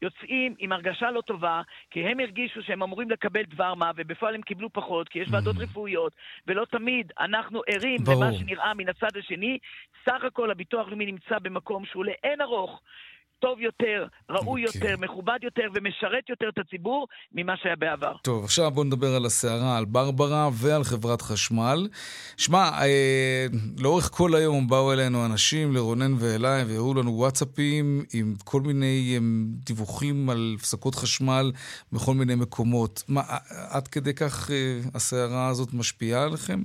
יוצאים עם הרגשה לא טובה, כי הם הרגישו שהם אמורים לקבל דבר מה, ובפועל הם קיבלו פחות, כי יש ועדות רפואיות, ולא תמיד אנחנו ערים למה שנראה מן הצד השני. סך הכל הביטוח הלאומי נמצא במקום שהוא לאין ארוך טוב יותר, ראוי okay. אוקיי. יותר, מכובד יותר ומשרת יותר את הציבור ממה שהיה בעבר. טוב, עכשיו בואו נדבר על הסערה, על ברברה ועל חברת חשמל. שמע, אה, לאורך כל היום באו אלינו אנשים, לרונן ואליי, והראו לנו וואטסאפים עם כל מיני אה, דיווחים על הפסקות חשמל בכל מיני מקומות. מה, עד כדי כך אה, הסערה הזאת משפיעה עליכם?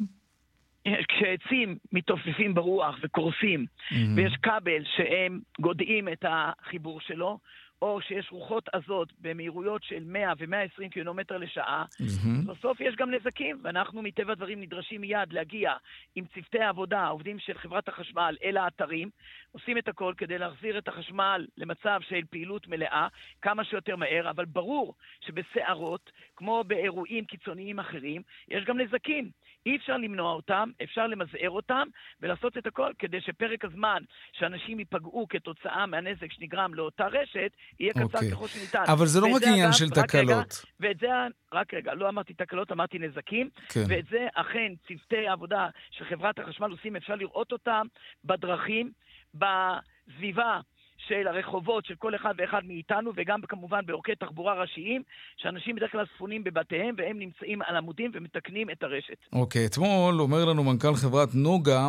כשעצים מתעופפים ברוח וקורסים, mm-hmm. ויש כבל שהם גודעים את החיבור שלו, או שיש רוחות עזות במהירויות של 100 ו-120 קילומטר לשעה, mm-hmm. בסוף יש גם נזקים, ואנחנו מטבע הדברים נדרשים מיד להגיע עם צוותי העבודה, העובדים של חברת החשמל, אל האתרים, עושים את הכל כדי להחזיר את החשמל למצב של פעילות מלאה כמה שיותר מהר, אבל ברור שבסערות, כמו באירועים קיצוניים אחרים, יש גם נזקים. אי אפשר למנוע אותם, אפשר למזער אותם ולעשות את הכל כדי שפרק הזמן שאנשים ייפגעו כתוצאה מהנזק שנגרם לאותה רשת, יהיה קצר okay. אוקיי. ככל שניתן. אבל זה לא רק עניין של תקלות. רגע, ואת זה, רק רגע, לא אמרתי תקלות, אמרתי נזקים, כן. ואת זה אכן צוותי העבודה של חברת החשמל עושים, אפשר לראות אותם בדרכים, בסביבה. של הרחובות של כל אחד ואחד מאיתנו, וגם כמובן בעורקי תחבורה ראשיים, שאנשים בדרך כלל ספונים בבתיהם, והם נמצאים על עמודים ומתקנים את הרשת. אוקיי, okay, אתמול אומר לנו מנכ"ל חברת נוגה,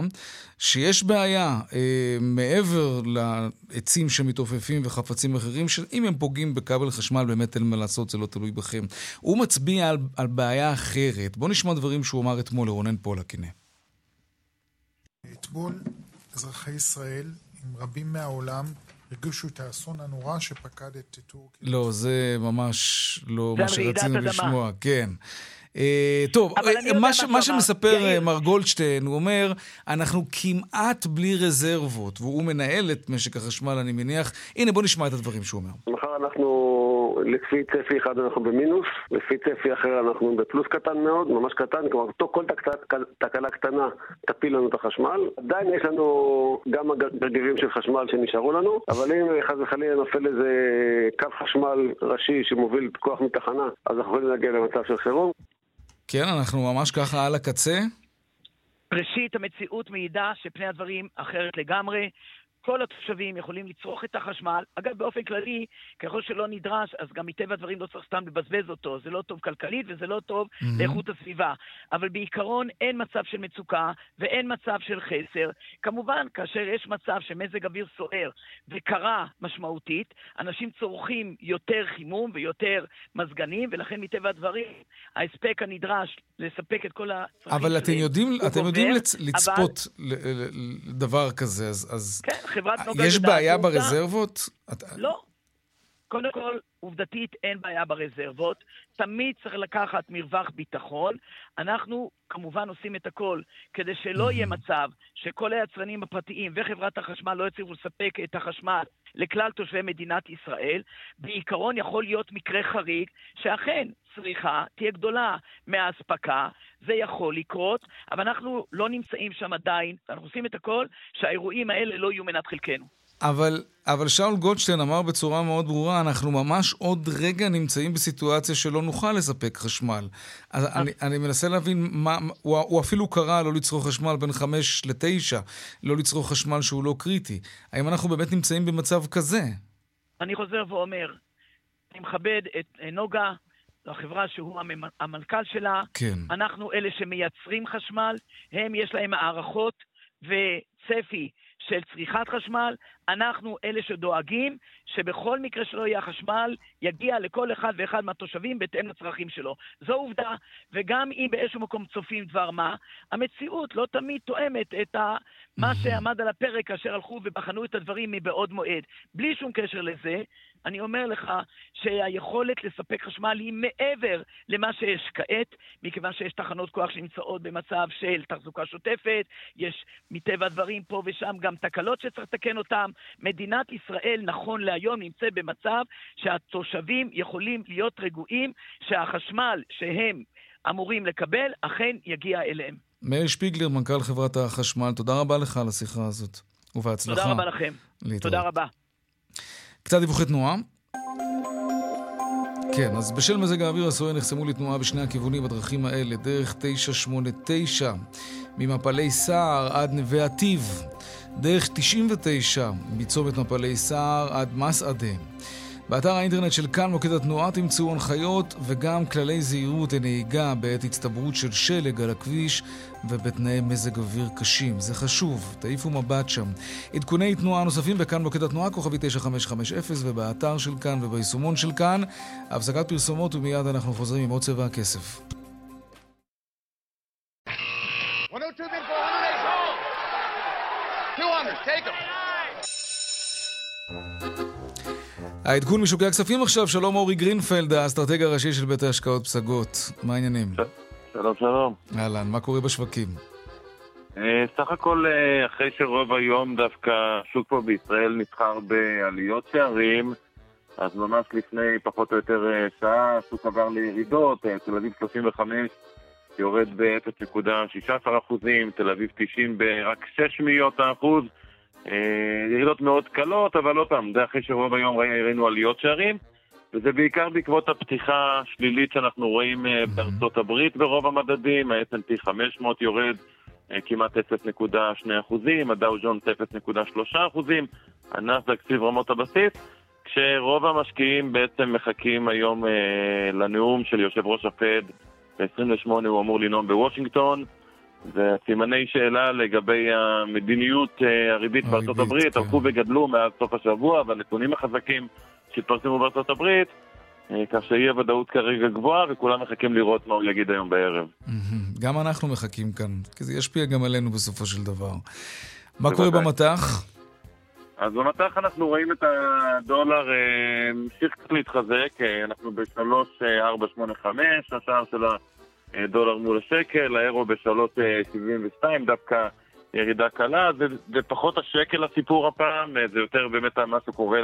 שיש בעיה אה, מעבר לעצים שמתעופפים וחפצים אחרים, שאם הם פוגעים בכבל חשמל, באמת אין מה לעשות, זה לא תלוי בכם. הוא מצביע על, על בעיה אחרת. בואו נשמע דברים שהוא אמר אתמול לרונן פולק, הנה. אתמול אזרחי ישראל, עם רבים מהעולם, הרגישו את האסון הנורא שפקד את טורקיה. לא, זה ממש לא מה שרצינו לשמוע, כן. Uh, טוב, uh, מה, ש, מה שמספר uh, מר גולדשטיין, הוא אומר, אנחנו כמעט בלי רזרבות, והוא מנהל את משק החשמל, אני מניח. הנה, בוא נשמע את הדברים שהוא אומר. מחר אנחנו לפי צפי אחד אנחנו במינוס, לפי צפי אחר אנחנו בפלוס קטן מאוד, ממש קטן, כלומר כל תקלה קטנה תפיל לנו את החשמל. עדיין יש לנו גם גרגירים של חשמל שנשארו לנו, אבל אם חס וחלילה נופל איזה קו חשמל ראשי שמוביל כוח מתחנה, אז אנחנו יכולים להגיע למצב של חירום. כן, אנחנו ממש ככה על הקצה. ראשית, המציאות מעידה שפני הדברים אחרת לגמרי. כל התושבים יכולים לצרוך את החשמל. אגב, באופן כללי, ככל שלא נדרש, אז גם מטבע הדברים לא צריך סתם לבזבז אותו. זה לא טוב כלכלית וזה לא טוב mm-hmm. לאיכות הסביבה. אבל בעיקרון אין מצב של מצוקה ואין מצב של חסר. כמובן, כאשר יש מצב שמזג אוויר סוער וקרה משמעותית, אנשים צורכים יותר חימום ויותר מזגנים, ולכן מטבע הדברים, ההספק הנדרש לספק את כל הצרכים אבל אתם יודעים, אתם יודעים לצ- לצפות אבל... לדבר כזה. אז... כן, חברת נוגה... יש בעיה ברזרבות? לא. קודם כל, עובדתית אין בעיה ברזרבות, תמיד צריך לקחת מרווח ביטחון. אנחנו כמובן עושים את הכל כדי שלא יהיה מצב שכל היצרנים הפרטיים וחברת החשמל לא יצליחו לספק את החשמל לכלל תושבי מדינת ישראל. בעיקרון יכול להיות מקרה חריג שאכן צריכה תהיה גדולה מהאספקה, זה יכול לקרות, אבל אנחנו לא נמצאים שם עדיין, אנחנו עושים את הכל שהאירועים האלה לא יהיו מנת חלקנו. אבל, אבל שאול גולדשטיין אמר בצורה מאוד ברורה, אנחנו ממש עוד רגע נמצאים בסיטואציה שלא נוכל לספק חשמל. אז אני, אני מנסה להבין, מה, הוא, הוא אפילו קרא לא לצרוך חשמל בין חמש לתשע, לא לצרוך חשמל שהוא לא קריטי. האם אנחנו באמת נמצאים במצב כזה? אני חוזר ואומר, אני מכבד את נוגה, החברה שהוא המנכ"ל שלה. כן. אנחנו אלה שמייצרים חשמל, הם יש להם הערכות וצפי של צריכת חשמל, אנחנו אלה שדואגים שבכל מקרה שלא יהיה חשמל, יגיע לכל אחד ואחד מהתושבים בהתאם לצרכים שלו. זו עובדה, וגם אם באיזשהו מקום צופים דבר מה, המציאות לא תמיד תואמת את ה... מה שעמד על הפרק כאשר הלכו ובחנו את הדברים מבעוד מועד. בלי שום קשר לזה, אני אומר לך שהיכולת לספק חשמל היא מעבר למה שיש כעת, מכיוון שיש תחנות כוח שנמצאות במצב של תחזוקה שוטפת, יש מטבע הדברים פה ושם גם תקלות שצריך לתקן אותן. מדינת ישראל נכון להיום נמצאת במצב שהתושבים יכולים להיות רגועים שהחשמל שהם אמורים לקבל אכן יגיע אליהם. מאיר שפיגלר, מנכ"ל חברת החשמל, תודה רבה לך על השיחה הזאת, ובהצלחה. תודה רבה לכם. להתראות. תודה רבה. קצת דיווחי תנועה. כן, אז בשל מזג האוויר הסוער נחסמו לתנועה בשני הכיוונים בדרכים האלה, דרך 989 ממפלי סער עד נווה עתיב, דרך 99 מצומת מפלי סער עד מסעדה. באתר האינטרנט של כאן מוקד התנועה תמצאו הנחיות וגם כללי זהירות לנהיגה בעת הצטברות של שלג על הכביש ובתנאי מזג אוויר קשים. זה חשוב, תעיפו מבט שם. עדכוני תנועה נוספים בכאן מוקד התנועה, כוכבי 9550 ובאתר של כאן וביישומון של כאן. הפסקת פרסומות ומיד אנחנו חוזרים עם עוד צבע הכסף. העדכון משוקי הכספים עכשיו, שלום אורי גרינפלד, האסטרטג הראשי של בית ההשקעות פסגות. מה העניינים? שלום, שלום. אהלן, מה קורה בשווקים? אה, סך הכל, אה, אחרי שרוב היום דווקא השוק פה בישראל נסחר בעליות שערים, אז ממש לפני פחות או יותר אה, שעה השוק עבר לירידות, תל אביב 35 יורד ב-0.16 אחוזים, תל אביב 90 בירוק 6 מאיות האחוז. ירידות מאוד קלות, אבל עוד פעם, זה אחרי שרוב היום ראינו עליות שערים. וזה בעיקר בעקבות הפתיחה השלילית שאנחנו רואים בארצות הברית ברוב המדדים, ה-S&P 500 יורד כמעט 0.2 אחוזים, הדאו ג'ונס 0.3 אחוזים, הנסדק סביב רמות הבסיס, כשרוב המשקיעים בעצם מחכים היום אה, לנאום של יושב ראש הפד, ב-28 הוא אמור לנאום בוושינגטון, וסימני שאלה לגבי המדיניות אה, הריבית בארצות הברית כן. הלכו וגדלו מאז סוף השבוע, והנתונים החזקים שהתפרסמו בארצות הברית, כך שאי הוודאות כרגע גבוהה, וכולם מחכים לראות מה הוא יגיד היום בערב. גם אנחנו מחכים כאן, כי זה ישפיע גם עלינו בסופו של דבר. מה קורה במטח? אז במטח אנחנו רואים את הדולר המשיך קצת להתחזק, אנחנו ב-3.485, השער של הדולר מול השקל, האירו ב-3.72, דווקא ירידה קלה, זה, זה פחות השקל הסיפור הפעם, זה יותר באמת מה שקורה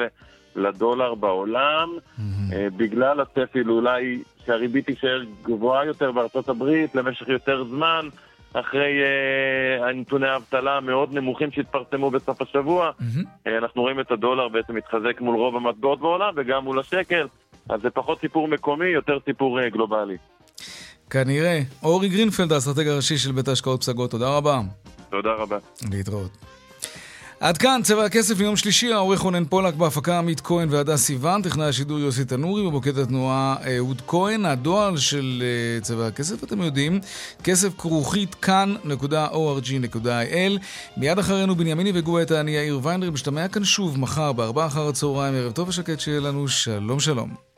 לדולר בעולם, mm-hmm. בגלל הצפי לאולי שהריבית תישאר גבוהה יותר בארצות הברית למשך יותר זמן, אחרי uh, נתוני האבטלה המאוד נמוכים שהתפרסמו בסוף השבוע. Mm-hmm. אנחנו רואים את הדולר בעצם מתחזק מול רוב המטבעות בעולם וגם מול השקל, אז זה פחות סיפור מקומי, יותר סיפור uh, גלובלי. כנראה. אורי גרינפלד, האסטרטג הראשי של בית ההשקעות פסגות, תודה רבה. תודה רבה. להתראות. עד כאן צבע הכסף ליום שלישי, העורך רונן פולק בהפקה עמית כהן והדס סיוון, טכנאי השידור יוסי תנורי, במוקד התנועה אהוד כהן, הדואל של uh, צבע הכסף, אתם יודעים, כסף כרוכית kan.org.il. מיד אחרינו בנימיני וגואטה, אני יאיר ויינרב, נשתמע כאן שוב מחר בארבעה אחר הצהריים, ערב טוב ושקט שיהיה לנו, שלום שלום.